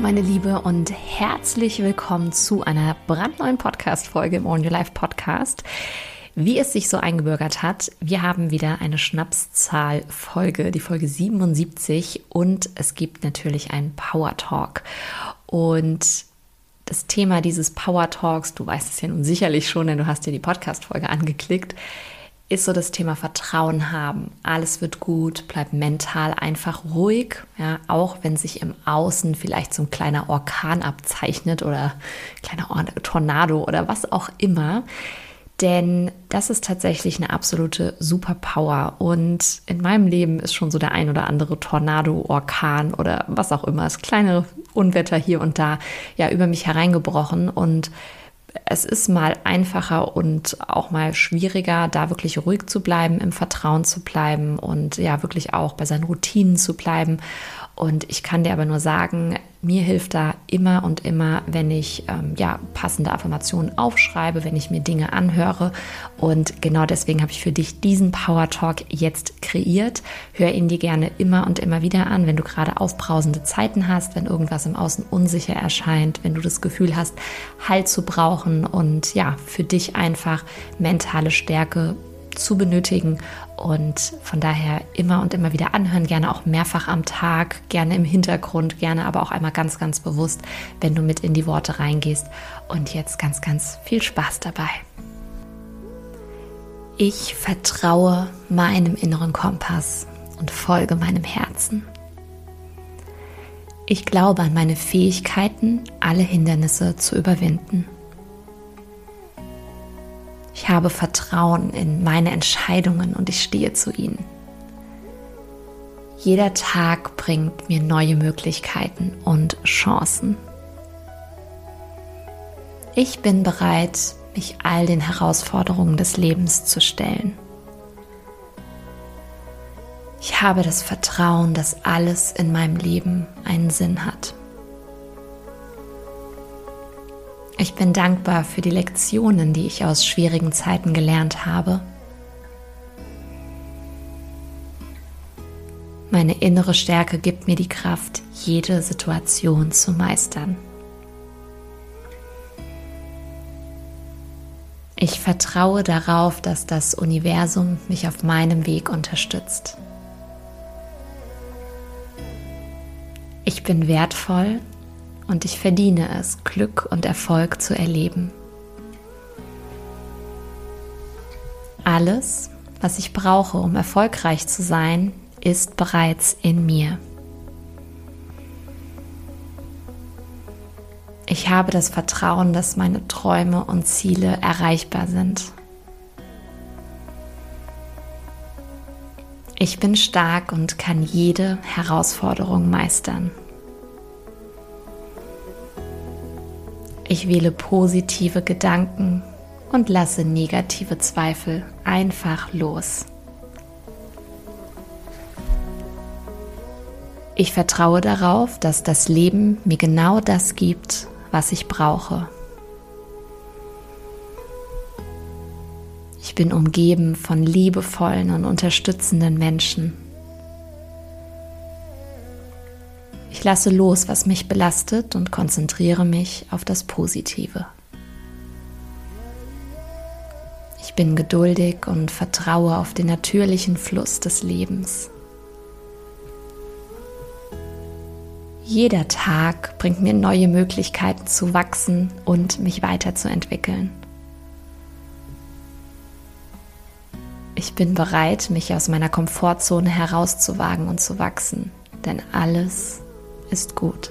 Meine Liebe und herzlich willkommen zu einer brandneuen Podcast-Folge im On Your Life Podcast. Wie es sich so eingebürgert hat, wir haben wieder eine Schnapszahl-Folge, die Folge 77 und es gibt natürlich einen Power Talk. Und das Thema dieses Power Talks, du weißt es ja nun sicherlich schon, denn du hast dir die Podcast-Folge angeklickt, ist so das Thema Vertrauen haben. Alles wird gut, bleib mental einfach ruhig, ja, auch wenn sich im Außen vielleicht so ein kleiner Orkan abzeichnet oder kleiner Tornado oder was auch immer. Denn das ist tatsächlich eine absolute Superpower. Und in meinem Leben ist schon so der ein oder andere Tornado, Orkan oder was auch immer, das kleine Unwetter hier und da ja über mich hereingebrochen. Und es ist mal einfacher und auch mal schwieriger, da wirklich ruhig zu bleiben, im Vertrauen zu bleiben und ja, wirklich auch bei seinen Routinen zu bleiben. Und ich kann dir aber nur sagen, mir hilft da immer und immer, wenn ich ähm, ja, passende Affirmationen aufschreibe, wenn ich mir Dinge anhöre. Und genau deswegen habe ich für dich diesen Power Talk jetzt kreiert. Hör ihn dir gerne immer und immer wieder an, wenn du gerade aufbrausende Zeiten hast, wenn irgendwas im Außen unsicher erscheint, wenn du das Gefühl hast, Halt zu brauchen und ja, für dich einfach mentale Stärke zu benötigen. Und von daher immer und immer wieder anhören, gerne auch mehrfach am Tag, gerne im Hintergrund, gerne aber auch einmal ganz, ganz bewusst, wenn du mit in die Worte reingehst. Und jetzt ganz, ganz viel Spaß dabei. Ich vertraue meinem inneren Kompass und folge meinem Herzen. Ich glaube an meine Fähigkeiten, alle Hindernisse zu überwinden. Ich habe Vertrauen in meine Entscheidungen und ich stehe zu ihnen. Jeder Tag bringt mir neue Möglichkeiten und Chancen. Ich bin bereit, mich all den Herausforderungen des Lebens zu stellen. Ich habe das Vertrauen, dass alles in meinem Leben einen Sinn hat. Ich bin dankbar für die Lektionen, die ich aus schwierigen Zeiten gelernt habe. Meine innere Stärke gibt mir die Kraft, jede Situation zu meistern. Ich vertraue darauf, dass das Universum mich auf meinem Weg unterstützt. Ich bin wertvoll und ich verdiene es, Glück und Erfolg zu erleben. Alles, was ich brauche, um erfolgreich zu sein, ist bereits in mir. Ich habe das Vertrauen, dass meine Träume und Ziele erreichbar sind. Ich bin stark und kann jede Herausforderung meistern. Ich wähle positive Gedanken und lasse negative Zweifel einfach los. Ich vertraue darauf, dass das Leben mir genau das gibt, was ich brauche. Ich bin umgeben von liebevollen und unterstützenden Menschen. Ich lasse los, was mich belastet und konzentriere mich auf das Positive. Ich bin geduldig und vertraue auf den natürlichen Fluss des Lebens. Jeder Tag bringt mir neue Möglichkeiten zu wachsen und mich weiterzuentwickeln. Ich bin bereit, mich aus meiner Komfortzone herauszuwagen und zu wachsen, denn alles ist gut.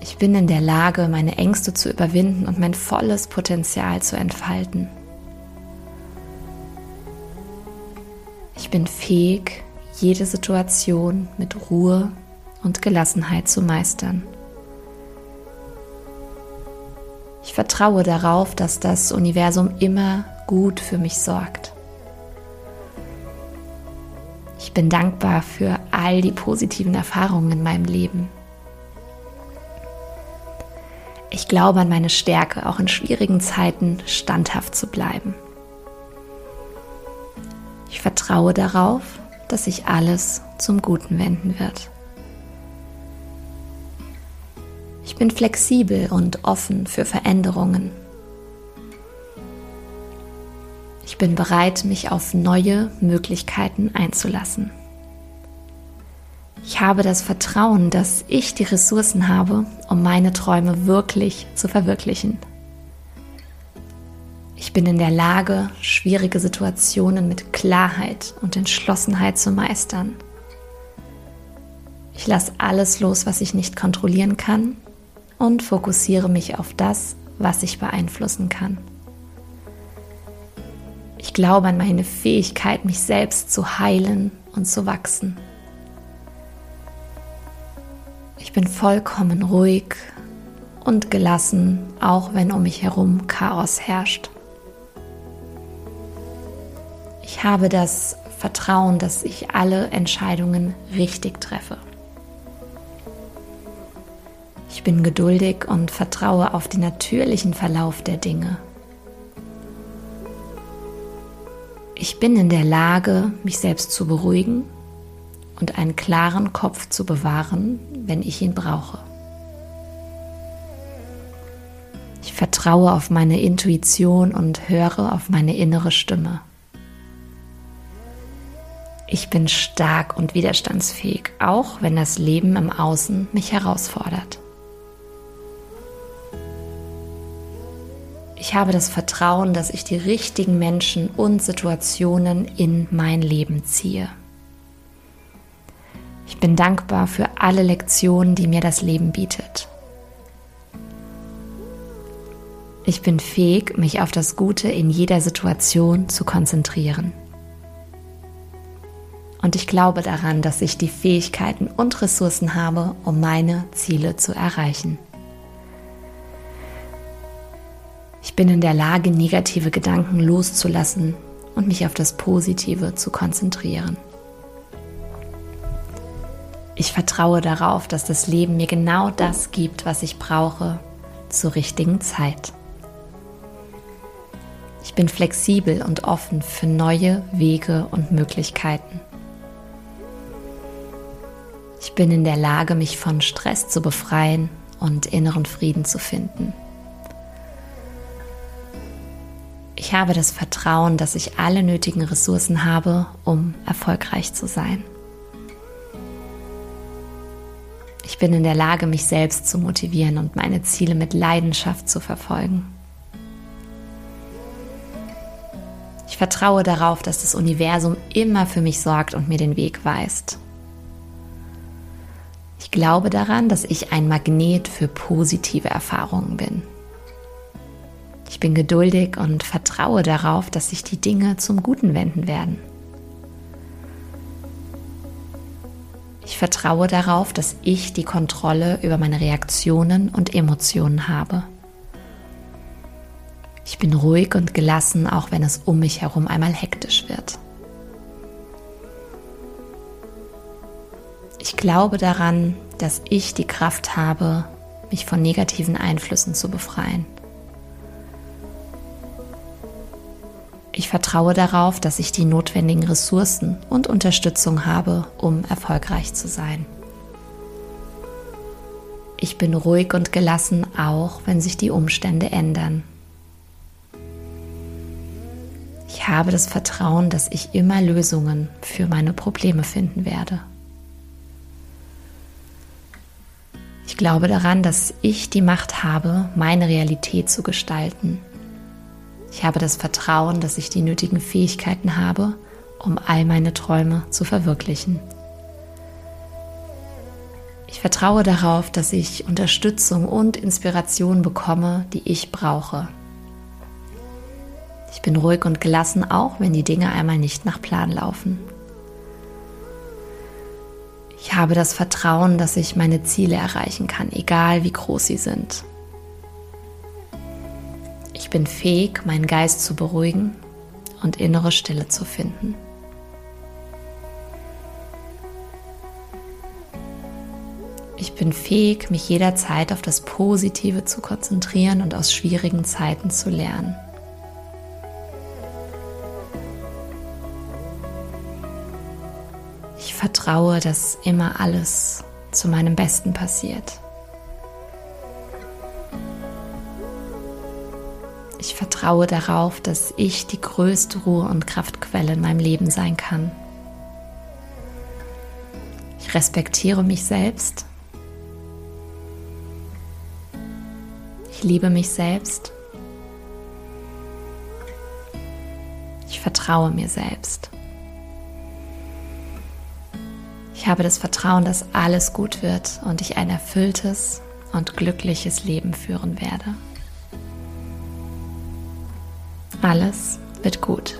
Ich bin in der Lage, meine Ängste zu überwinden und mein volles Potenzial zu entfalten. Ich bin fähig, jede Situation mit Ruhe und Gelassenheit zu meistern. Ich vertraue darauf, dass das Universum immer gut für mich sorgt. Ich bin dankbar für all die positiven Erfahrungen in meinem Leben. Ich glaube an meine Stärke, auch in schwierigen Zeiten standhaft zu bleiben. Ich vertraue darauf, dass sich alles zum Guten wenden wird. Ich bin flexibel und offen für Veränderungen bin bereit, mich auf neue Möglichkeiten einzulassen. Ich habe das Vertrauen, dass ich die Ressourcen habe, um meine Träume wirklich zu verwirklichen. Ich bin in der Lage, schwierige Situationen mit Klarheit und Entschlossenheit zu meistern. Ich lasse alles los, was ich nicht kontrollieren kann und fokussiere mich auf das, was ich beeinflussen kann. Ich glaube an meine Fähigkeit, mich selbst zu heilen und zu wachsen. Ich bin vollkommen ruhig und gelassen, auch wenn um mich herum Chaos herrscht. Ich habe das Vertrauen, dass ich alle Entscheidungen richtig treffe. Ich bin geduldig und vertraue auf den natürlichen Verlauf der Dinge. Ich bin in der Lage, mich selbst zu beruhigen und einen klaren Kopf zu bewahren, wenn ich ihn brauche. Ich vertraue auf meine Intuition und höre auf meine innere Stimme. Ich bin stark und widerstandsfähig, auch wenn das Leben im Außen mich herausfordert. Ich habe das Vertrauen, dass ich die richtigen Menschen und Situationen in mein Leben ziehe. Ich bin dankbar für alle Lektionen, die mir das Leben bietet. Ich bin fähig, mich auf das Gute in jeder Situation zu konzentrieren. Und ich glaube daran, dass ich die Fähigkeiten und Ressourcen habe, um meine Ziele zu erreichen. Bin in der Lage, negative Gedanken loszulassen und mich auf das Positive zu konzentrieren. Ich vertraue darauf, dass das Leben mir genau das gibt, was ich brauche, zur richtigen Zeit. Ich bin flexibel und offen für neue Wege und Möglichkeiten. Ich bin in der Lage, mich von Stress zu befreien und inneren Frieden zu finden. Ich habe das Vertrauen, dass ich alle nötigen Ressourcen habe, um erfolgreich zu sein. Ich bin in der Lage, mich selbst zu motivieren und meine Ziele mit Leidenschaft zu verfolgen. Ich vertraue darauf, dass das Universum immer für mich sorgt und mir den Weg weist. Ich glaube daran, dass ich ein Magnet für positive Erfahrungen bin. Ich bin geduldig und vertraue darauf, dass sich die Dinge zum Guten wenden werden. Ich vertraue darauf, dass ich die Kontrolle über meine Reaktionen und Emotionen habe. Ich bin ruhig und gelassen, auch wenn es um mich herum einmal hektisch wird. Ich glaube daran, dass ich die Kraft habe, mich von negativen Einflüssen zu befreien. Ich vertraue darauf, dass ich die notwendigen Ressourcen und Unterstützung habe, um erfolgreich zu sein. Ich bin ruhig und gelassen, auch wenn sich die Umstände ändern. Ich habe das Vertrauen, dass ich immer Lösungen für meine Probleme finden werde. Ich glaube daran, dass ich die Macht habe, meine Realität zu gestalten. Ich habe das Vertrauen, dass ich die nötigen Fähigkeiten habe, um all meine Träume zu verwirklichen. Ich vertraue darauf, dass ich Unterstützung und Inspiration bekomme, die ich brauche. Ich bin ruhig und gelassen, auch wenn die Dinge einmal nicht nach Plan laufen. Ich habe das Vertrauen, dass ich meine Ziele erreichen kann, egal wie groß sie sind. Ich bin fähig, meinen Geist zu beruhigen und innere Stille zu finden. Ich bin fähig, mich jederzeit auf das Positive zu konzentrieren und aus schwierigen Zeiten zu lernen. vertraue, dass immer alles zu meinem Besten passiert. Ich vertraue darauf, dass ich die größte Ruhe und Kraftquelle in meinem Leben sein kann. Ich respektiere mich selbst. Ich liebe mich selbst. Ich vertraue mir selbst. Ich habe das Vertrauen, dass alles gut wird und ich ein erfülltes und glückliches Leben führen werde. Alles wird gut.